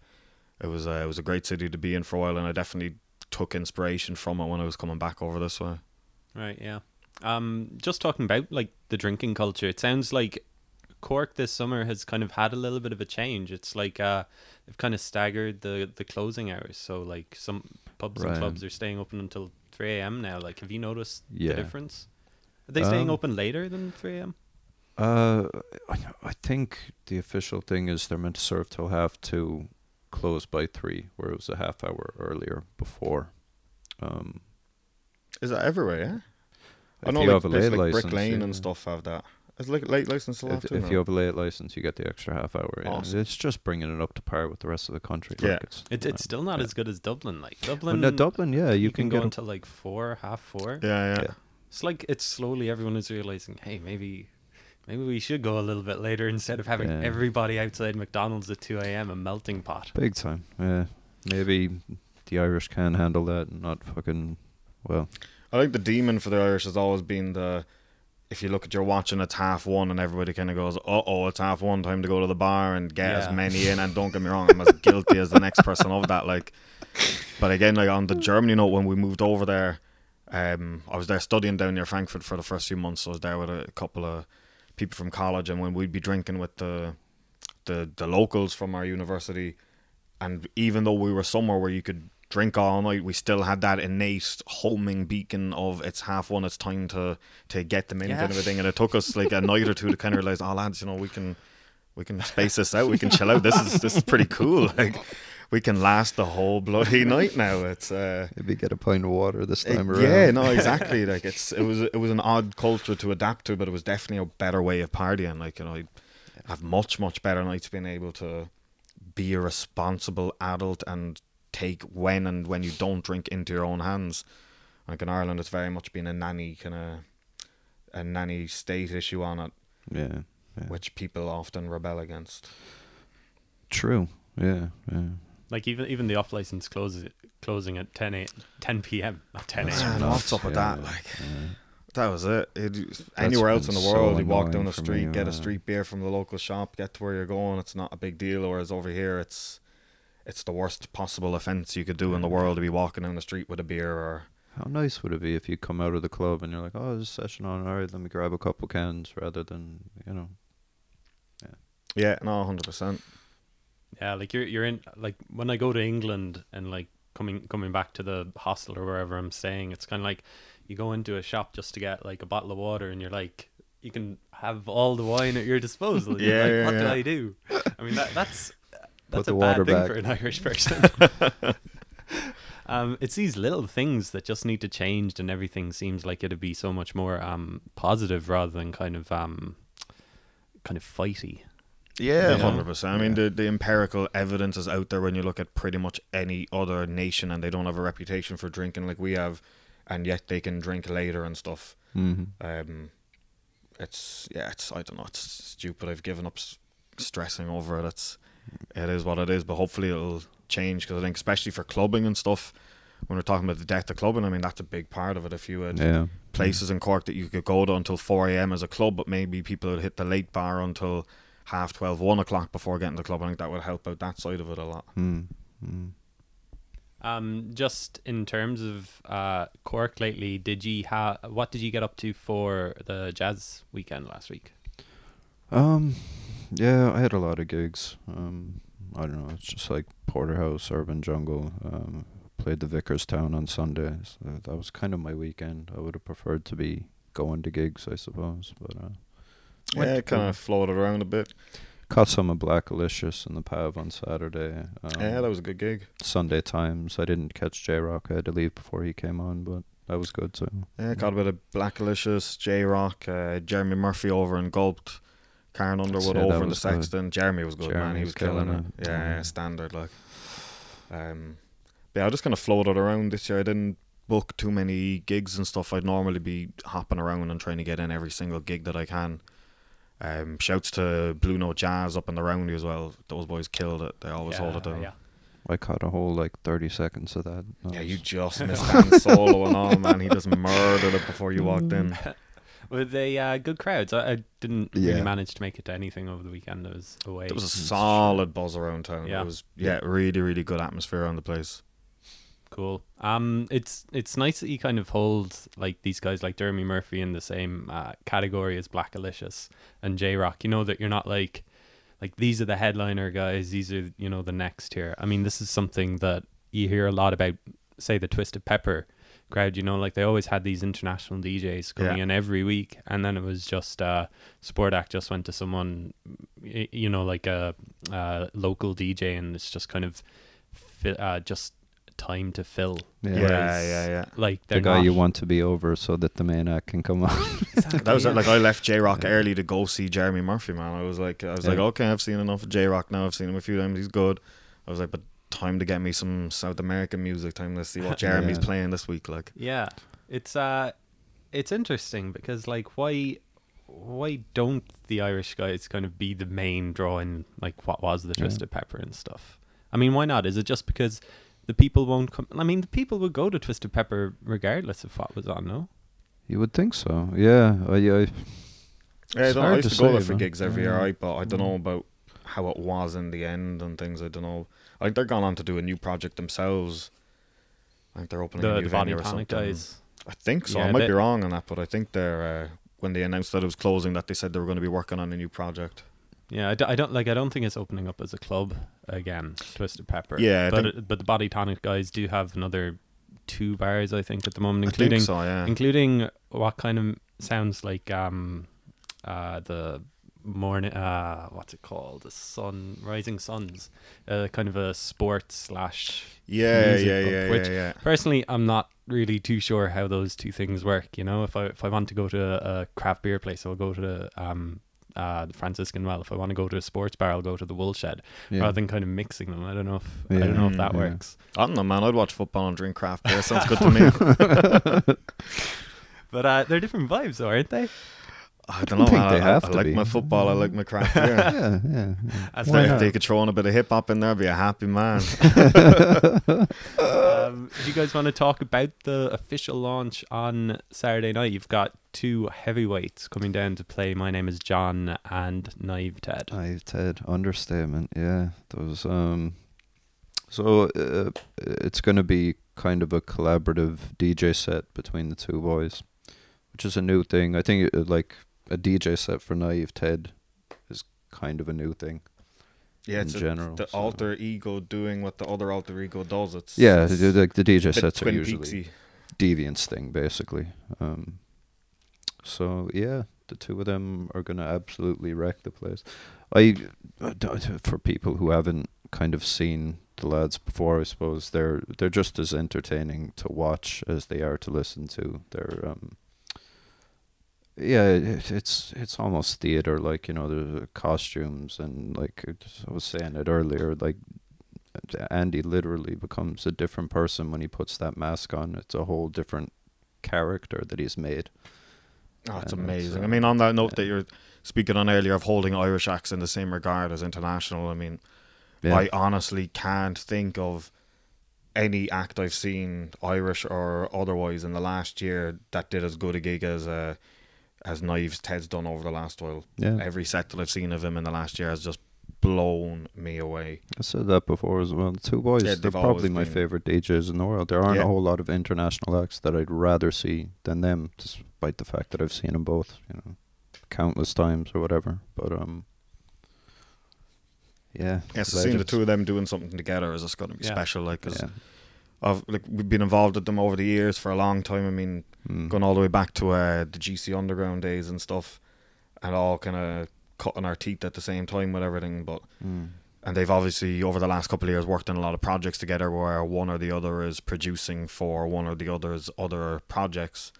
it was, uh, it was a great city to be in for a while, and I definitely took inspiration from it when I was coming back over this way. Right, yeah. Um, just talking about like the drinking culture, it sounds like Cork this summer has kind of had a little bit of a change. It's like uh, they've kind of staggered the the closing hours. So like some pubs and clubs are staying open until three a.m. now. Like, have you noticed Yeah. the difference? Are they staying Um, open later than three a.m.? Uh, I, I think the official thing is they're meant to serve till half two, close by three, where it was a half hour earlier before. Um, Is that everywhere? Yeah. I know like, have a places late like license, Brick Lane yeah. and stuff have that. Is like late license still have If, to? if you have a late license, you get the extra half hour. Yeah. Awesome. It's just bringing it up to par with the rest of the country. Yeah. Like it's, It's it's still not yeah. as good as Dublin. Like But Dublin, no, Dublin, yeah, you, you, can, go get a- until like four, half four. yeah, yeah, Yeah. It's like it's slowly everyone is realizing, hey, maybe maybe we should go a little bit later instead of having Yeah. everybody outside McDonald's at two a.m. a melting pot. big time. Yeah, maybe the Irish can handle that and not fucking well. I think the demon for the Irish has always been the if you look at your watch and it's half one, and everybody kind of goes, "Uh oh, it's half one, time to go to the bar and get Yeah. as many in." And don't get me wrong, I'm as guilty as the next person of that. Like, but again, like on the Germany note, when we moved over there, um, I was there studying down near Frankfurt for the first few months. So I was there with a couple of people from college, and when we'd be drinking with the the the locals from our university, and even though we were somewhere where you could drink all night, we still had that innate homing beacon of it's half one, it's time to to get them in Yeah. kind of a thing. And it took us like a night or two to kind of realize, oh lads, you know, we can we can space this out, we can chill out. This is this is pretty cool. Like we can last the whole bloody night now. It's uh Maybe get a pint of water this time it- around. yeah, no, exactly. Like it's it was it was an odd culture to adapt to, but it was definitely a better way of partying. Like you know, I have much much better nights being able to be a responsible adult and take when and when you don't drink into your own hands. Like in Ireland, it's very much been a nanny kind of a nanny state issue on it, Yeah. yeah. which people often rebel against. True. Yeah. Yeah. Like even even the off license closes closing at 10 a, 10 p.m. Not 10 a.m. Man, what's up with Yeah, that? Like yeah. that was it. It- anywhere else in been the so world, you walk down the street, me, get a street beer from the local shop, get to where you're going. It's not a big deal. Whereas over here, it's it's the worst possible offense you could do in the world to be walking down the street with a beer or How nice would it be if you come out of the club and you're like, oh, there's a session on. All right, let me grab a couple cans rather than, you know. yeah, yeah no, hundred percent. Yeah, like you're you're in like when I go to England and like coming coming back to the hostel or wherever I'm staying, it's kind of like you go into a shop just to get like a bottle of water, and you're like you can have all the wine at your disposal. You're Yeah, like, yeah, what do. I do? I mean that that's that's the a bad water thing back. for an Irish person. um, it's these little things that just need to change, and everything seems like it'd be so much more um positive rather than kind of um kind of fighty. Yeah, Yeah. hundred percent. I mean, Yeah. the the empirical evidence is out there when you look at pretty much any other nation, and they don't have a reputation for drinking like we have, and yet they can drink later and stuff. Mm-hmm. Um, it's yeah, it's I don't know, it's stupid. I've given up s- stressing over it. It's it is what it is, but hopefully it'll change because I think especially for clubbing and stuff. When we're talking about the death of clubbing, I mean that's a big part of it. If you had Yeah. places in Cork that you could go to until 4 a.m. as a club, but maybe people would hit the late bar until half 12, 1 o'clock before getting to the club. I think that would help out that side of it a lot. Mm. Mm. Um, just in terms of uh, Cork lately, did you have what did you get up to for the jazz weekend last week? Um, yeah, I had a lot of gigs. Um, I don't know. It's just like Porterhouse, Urban Jungle. Um, played the Vicarstown on Sunday. So that was kind of my weekend. I would have preferred to be going to gigs, I suppose, but uh, Yeah, it kind of floated around a bit. caught some of Blackalicious in the Pav on Saturday. Um, yeah, that was a good gig. Sunday Times. I didn't catch J.Rocc. I had to leave before he came on, but that was good too. Yeah, caught a bit of Blackalicious, J Rock, uh, Jeremy Murphy over in Gulpd, Karen Underwood Yeah, over in the was good. Sexton. Jeremy was good, man. He was was killing killing it. it. Yeah, Yeah. yeah, standard like. Um, but yeah, I just kind of floated around this year. I didn't book too many gigs and stuff. I'd normally be hopping around and trying to get in every single gig that I can. Um, shouts to Blue Note Jazz up in the roundy as well. Those boys killed it. They always hold it down. Yeah. I caught a whole like thirty seconds of that. That Yeah, you just missed that solo and all, man. He just murdered it before you walked in. Were they uh, good crowds? I, I didn't really manage to make it to anything over the weekend. I was away. There was a solid buzz around town. Yeah. It was yeah, really, really good atmosphere around the place. cool. Um, it's it's nice that you kind of hold like these guys like Jeremy Murphy in the same uh, category as Blackalicious and J.Rocc. You know that you're not like like these are the headliner guys. These are you know the next here. I mean, this is something that you hear a lot about. Say the Twisted Pepper crowd. You know, like they always had these international DJs coming Yeah. in every week, and then it was just uh, Sport Act just went to someone, you know, like a, uh local DJ, and it's just kind of fi- uh, just time to fill. Yeah. Yeah, Whereas, yeah, yeah. Like the they're guy you want to be over so that the main act can come on. That was it. Like I left J Rock Yeah. early to go see Jeremy Murphy, man. I was like, I was Yeah. like, okay, I've seen enough of J.Rocc now. I've seen him a few times. He's good. I was like, but time to get me some South American music. Time to see what Jeremy's Yeah. playing this week. Like, Yeah, it's uh, it's interesting because like why, why don't the Irish guys kind of be the main draw in like what was the Yeah. Twisted Pepper and stuff? I mean, why not? Is it just because the people won't come? I mean, the people would go to Twisted Pepper regardless of what was on. No. You would think so. Yeah. I, I, Yeah, I, don't know, I used to to, go say, there for man. gigs every year, right? But I don't Mm. know about how it was in the end and things. I don't know. I think they're gone on to do a new project themselves. I think they're opening a The, new the Body venue or something. Tonic guys. I think so. Yeah, I might they- be wrong on that, but I think they're uh, when they announced that it was closing, that they said they were going to be working on a new project. Yeah, I, d- I don't like. I don't think it's opening up as a club again. Twisted Pepper. Yeah, I but it- but the Bodytonic guys do have another two bars, I think, at the moment, including so. Yeah. including what kind of sounds like um uh the morning uh what's it called the sun rising suns uh kind of a sports slash yeah, music yeah, book, yeah, which- yeah, yeah. personally i'm not really too sure how those two things work you know if i if i want to go to a, a craft beer place i'll go to the um uh the franciscan well if i want to go to a sports bar i'll go to the woolshed yeah. rather than kind of mixing them i don't know if i don't know if that Yeah. works I don't know, man. I'd watch football and drink craft beer. Sounds good to me. but uh they're different vibes though aren't they I don't know. think I, they I- have I to like be. my football. I like my craft beer. yeah, yeah, yeah. As If they- if they could throw in a bit of hip hop in there, I'd be a happy man. um, if you guys want to talk about the official launch on Saturday night, you've got two heavyweights coming down to play. mynameisj0hn and Naive Ted. I've Ted understatement. Yeah, those. Um, so uh, it's going to be kind of a collaborative DJ set between the two boys, which is a new thing. I think uh, like a DJ set for Naive Ted is kind of a new thing. Yeah, In it's a- general, the so- alter ego doing what the other alter ego does. It's Yeah, it's the, the, the DJ sets are usually deviance thing basically. Um, so yeah, the two of them are gonna absolutely wreck the place. I uh, for people who haven't kind of seen the lads before, I suppose they're they're just as entertaining to watch as they are to listen to. They're um, yeah, it, it's it's almost theater like you know the costumes and like I was saying it earlier like Andy literally becomes a different person when he puts that mask on. It's a whole different character that he's made. Oh, it's And it's, amazing. I uh, mean, on that note yeah. that you're speaking on earlier of holding Irish acts in the same regard as international, I mean, Yeah. I honestly can't think of any act I've seen, Irish or otherwise, in the last year that did as good a gig as uh, as Naive Ted's done over the last while. yeah, Every set that I've seen of him in the last year has just blown me away. I said that before as well. The two boys, Yeah, they're probably my favorite DJs in the world. There aren't Yeah. a whole lot of international acts that I'd rather see than them, despite the fact that I've seen them both, you know, countless times or whatever. But um, yeah, Yes, seeing the two of them doing something together is just going to be Yeah. special. Like, 'cause Yeah. Of like we've been involved with them over the years for a long time. I mean, Mm. going all the way back to uh, the GC Underground days and stuff, and all kind of cutting our teeth at the same time with everything. But Mm. and they've obviously over the last couple of years worked on a lot of projects together, where one or the other is producing for one or the other's other projects.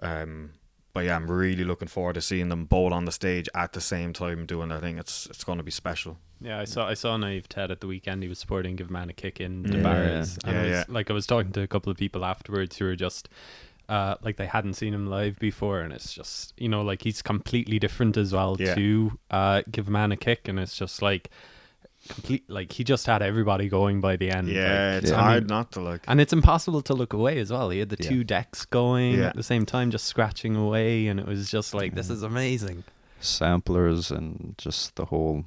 Um, but yeah, I'm really looking forward to seeing them both on the stage at the same time doing their thing. It's it's going to be special. Yeah, I saw I saw Naive Ted at the weekend. He was supporting Give Man a Kick in the Yeah. bars. And Yeah, was, yeah. Like I was talking to a couple of people afterwards who were just uh, like they hadn't seen him live before, and it's just you know like he's completely different as well Yeah. to uh, Give Man a Kick, and it's just like complete like he just had everybody going by the end. yeah, like, it's Yeah. I hard mean, not to look. and it's impossible to look away as well. He had the Yeah. two decks going Yeah. at the same time, just scratching away, and it was just like this is amazing. samplers and just the whole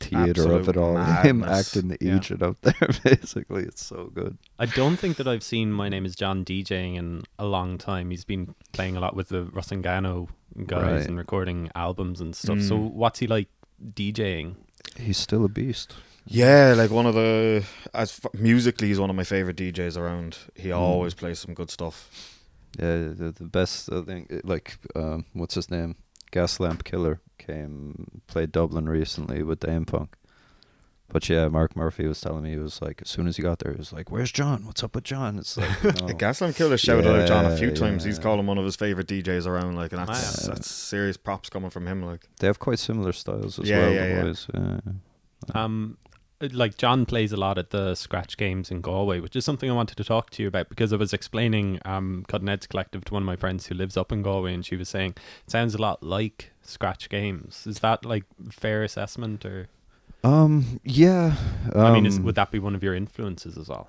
theater of it all. Him acting the Yeah. agent up there, basically, it's so good. I don't think that I've seen mynameisj0hn DJing in a long time. He's been playing a lot with the Rusangano guys Right. and recording albums and stuff. So Mm. what's he like DJing? He's still a beast. Yeah, like one of the as f- musically, he's one of my favorite DJs around. He Mm. always plays some good stuff. Yeah, the, the best I think. Like, um, what's his name? Gaslamp Killer came played Dublin recently with Dam-Funk. But yeah, Mark Murphy was telling me he was like, as soon as he got there, he was like, "Where's John? What's up with John?" It's like, you know, Gaslamp Killer shouted out John a few Yeah, times. He's yeah. called him one of his favorite DJs around. Like, and that's Wow. that's serious props coming from him. Like, they have quite similar styles as Yeah, well. yeah, the yeah. boys. Yeah. Um, like John plays a lot at the Skratch Games in Galway, which is something I wanted to talk to you about because I was explaining um Cutting Edge Collective to one of my friends who lives up in Galway, and she was saying it sounds a lot like Skratch Games. Is that like fair assessment, or Um. Yeah. I mean, is, um, would that be one of your influences as well?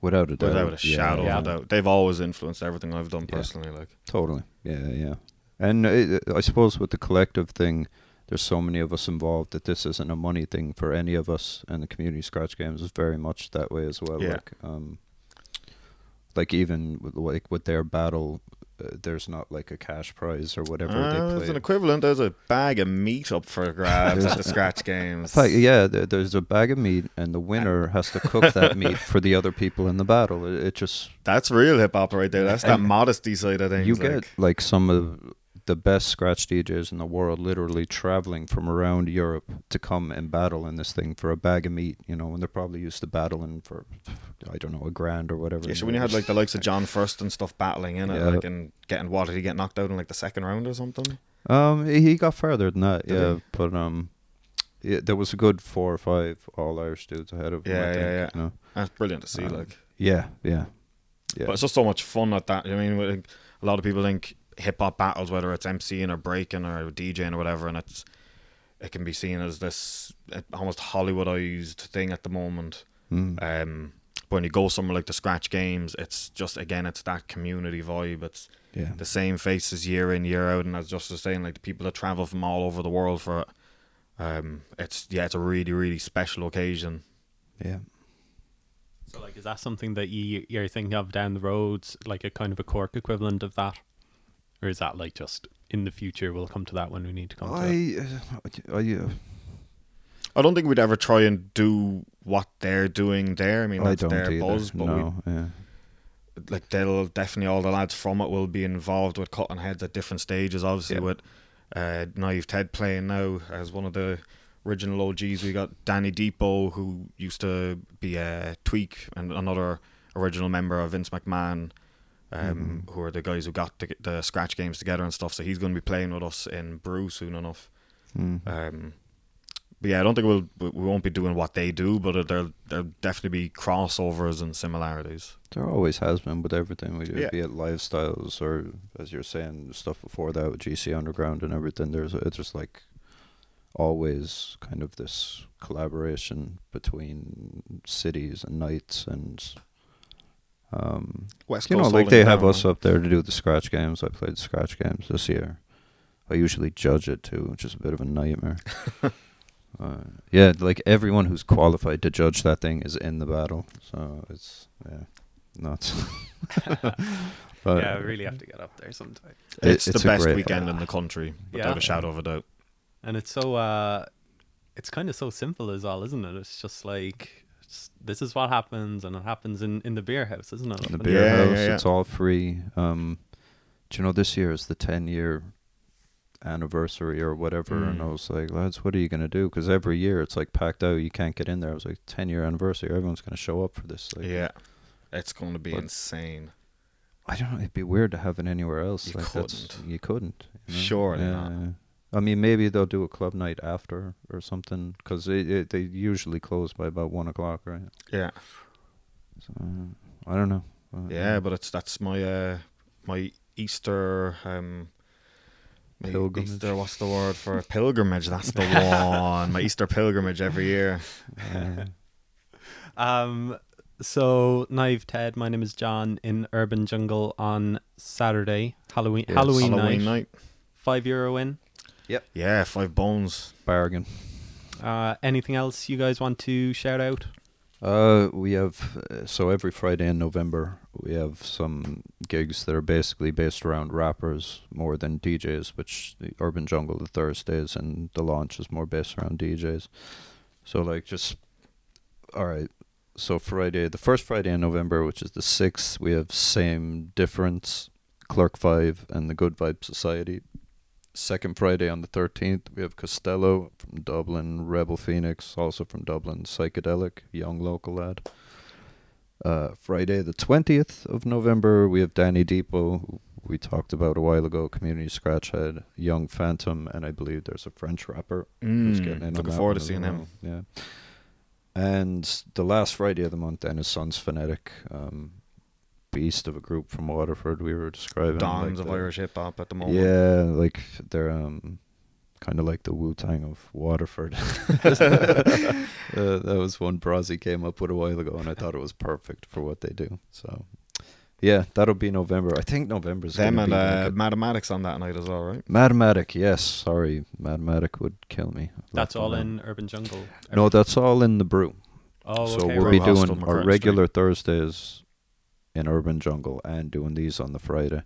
Without a doubt. without a yeah, shadow Yeah. of a doubt. They've always influenced everything I've done Yeah. personally. Like, Totally. Yeah, yeah. And it, I suppose with the collective thing, there's so many of us involved that this isn't a money thing for any of us, and the community Skratch Games is very much that way as well. Yeah. Like, um, like even with, like with their battle, uh, there's not like a cash prize or whatever Uh, they there's an equivalent. There's a bag of meat up for grabs at the Skratch Games. Fact, yeah, there, there's a bag of meat, and the winner has to cook that meat for the other people in the battle. It, it just That's real hip hop right there. That's that modesty side of things. you like. get like some of the best scratch DJs in the world literally traveling from around Europe to come and battle in this thing for a bag of meat, you know, when they're probably used to battling for I don't know, a grand or whatever. Yeah, so when you had like the likes of John First and stuff battling in it, Yeah. like and getting what did he get knocked out in like the second round or something? Um he got further than that, Did yeah. he? But um yeah, there was a good four or five all Irish dudes ahead of him, I Yeah, yeah, think, yeah. You know? That's brilliant to see. Um, like, Yeah, yeah. Yeah. but it's just so much fun at that. I mean, a lot of people think hip hop battles, whether it's MCing or breaking or DJing or whatever, and it's it can be seen as this uh, almost Hollywoodized thing at the moment. Mm. Um, but when you go somewhere like the Skratch Games, it's just again, it's that community vibe. It's yeah. the same faces year in year out, and as just was saying, like the people that travel from all over the world for it. Um, it's yeah, it's a really really special occasion. Yeah. So, like, is that something that you you're thinking of down the roads, like a kind of a Cork equivalent of that, or is that like just in the future? We'll come to that when we need to come to it. I, uh, I, uh, I don't think we'd ever try and do what they're doing there. I mean, I that's don't their either. buzz, but no, yeah. like they'll definitely all the lads from it will be involved with Cuttin' Heads at different stages. Obviously, Yeah. with uh, Naive Ted playing now as one of the original OGs. We got Danny Depot, who used to be a Tweak and another original member of Vince McMahon. Um, Mhm. Who are the guys who got the, the Skratch Games together and stuff? So he's going to be playing with us in Brew soon enough. Mm. Um, but yeah, I don't think we'll we we won't be doing what they do, but there'll there'll definitely be crossovers and similarities. There always has been with everything we do, Yeah. be it lifestyles or, as you're saying, stuff before that with GC Underground and everything. There's it's just like always kind of this collaboration between cities and nights and um, West you know, like they it have down, us up there to do the Skratch Games. I played Skratch Games this year. I usually judge it too, which is a bit of a nightmare. uh, yeah, like everyone who's qualified to judge that thing is in the battle, so it's yeah, nuts. but yeah, I really have to get up there sometime. it- It's, the best weekend battle. in the country, without Yeah. a shadow of a doubt. And it's so uh it's kind of so simple as all, isn't it? It's just like it's, this is what happens and it happens in in the beer house, isn't it? In the beer Yeah, house, yeah, yeah. it's all free. Um, do you know this year is the ten year anniversary or whatever? And I Mm. was like, lads, what are you gonna do? Because every year it's like packed out. You can't get in there. I was like, ten year anniversary. Everyone's gonna show up for this. Like, yeah, it's going to be But- insane. I don't know. It'd be weird to have it anywhere else. You like couldn't. you couldn't. you know? Surely not. Yeah. I mean, maybe they'll do a club night after or something because it, it, they usually close by about one o'clock, right? Yeah, So, I don't know. Uh, yeah, but it's that's my uh my Easter um. My Pilgrimage. Easter, what's the word for it? pilgrimage? That's the one. My Easter pilgrimage every year. uh, Um so Naive Ted, mynameisj0hn in Urban Jungle on Saturday, Halloween Yes. Halloween, Halloween night. night. 5 euro in. Yeah, five bones. bargain. Uh anything else you guys want to shout out? Uh, we have uh, so every Friday in November we have some gigs that are basically based around rappers more than DJs, which the Urban Jungle the Thursdays and the launch is more based around DJs. So like just all right. So Friday, the first Friday in November, which is the sixth, we have same difference, Clerk Five, and the Good Vibe Society. Second Friday on the thirteenth, we have Costello from Dublin, Rebel Phoenix, also from Dublin, Psychedelic, young local lad. Uh, Friday the twentieth of November, we have Danny Depot, who we talked about a while ago, Community Scratchhead, Young Phantom, and I believe there's a French rapper who's Mm, getting in looking forward to seeing him. Yeah. And the last Friday of the month then is Sons Phonetic, um, beast of a group from Waterford we were describing. Dons like of the- Irish hip hop at the moment. Yeah, like they're um kind of like the Wu Tang of Waterford. uh, that was one Brazzy came up with a while ago, and I thought it was perfect for what they do. So, yeah, that'll be November. I think November's Them gonna and be uh, like mathematics on that night as well, right? Mathematic. Yes, sorry, Mathematic would kill me. That's all in Urban Jungle. out. No, that's all in the brew. Oh, so okay, we'll right. be doing McCurtain our Street. regular Thursdays in Urban Jungle and doing these on the Friday.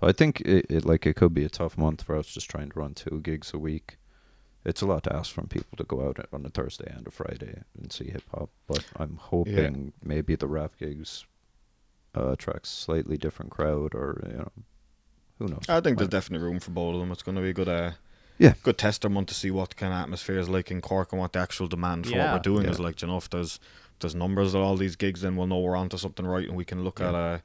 So I think it, it like it could be a tough month for us just trying to run two gigs a week. It's a lot to ask from people to go out on a Thursday and a Friday and see hip hop, but I'm hoping maybe the rap gigs uh, attracts slightly different crowd or you know who knows. I think there's definitely room for both of them. It's going to be a good, uh, Yeah. good tester month to see what kind of atmosphere is like in Cork and what the actual demand for Yeah. what we're doing Yeah. is like. You know, if there's if there's numbers at all these gigs, then we'll know we're onto something right, and we can look Yeah. at uh,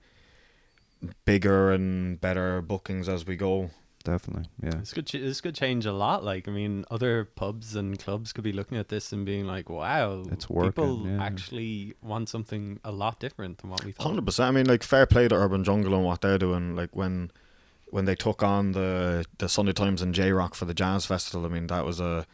bigger and better bookings as we go. definitely yeah. This could ch- this could change a lot. Like I mean, other pubs and clubs could be looking at this and being like, "Wow, It's working, people yeah. actually want something a lot different than what we thought." Hundred percent. I mean, like fair play to Urban Jungle and what they're doing. Like when when they took on the the Sunday Times and J.Rocc for the Jazz Festival. I mean, that was a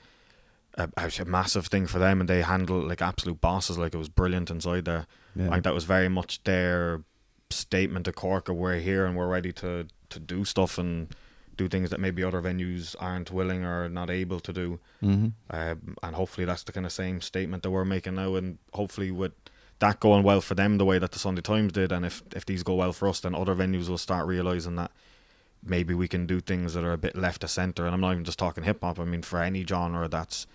a, a massive thing for them, and they handled like absolute bosses. Like it was brilliant inside there. yeah. I think that was very much their statement to Cork. of We're here and we're ready to to do stuff and do things that maybe other venues aren't willing or not able to do. mm-hmm. Um, and hopefully that's the kind of same statement that we're making now. And hopefully with that going well for them the way that the Sunday Times did, and if if these go well for us, then other venues will start realizing that maybe we can do things that are a bit left of center. And I'm not even just talking hip hop. I mean for any genre that's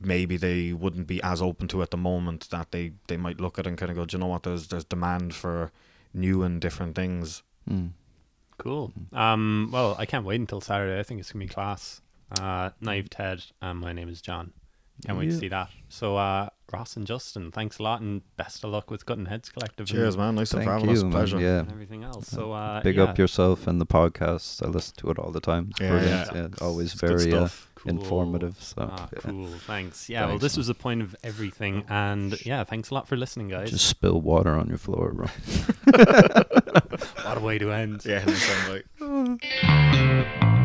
maybe they wouldn't be as open to at the moment that they they might look at and kind of go, do you know what? There's there's demand for new and different things. Mm. Cool. Um, well, I can't wait until Saturday. I think it's gonna be class. Uh, Naive Ted, and mynameisj0hn. Can't wait to see that. So, uh, Ross and Justin, thanks a lot, and best of luck with Cuttin' Heads Collective. Cheers, man. Nice one Thank for having you, us. man. Pleasure. Yeah. and everything else. So, uh, Big yeah. up yourself and the podcast. I listen to it all the time. It's Yeah, brilliant. yeah. Yeah, always It's very uh. Cool. informative. So Ah, yeah. cool. Thanks. Yeah. well, this man. was the point of everything, and yeah, thanks a lot for listening, guys. just spill water on your floor, bro. what a way to end. Yeah, nice one, mate.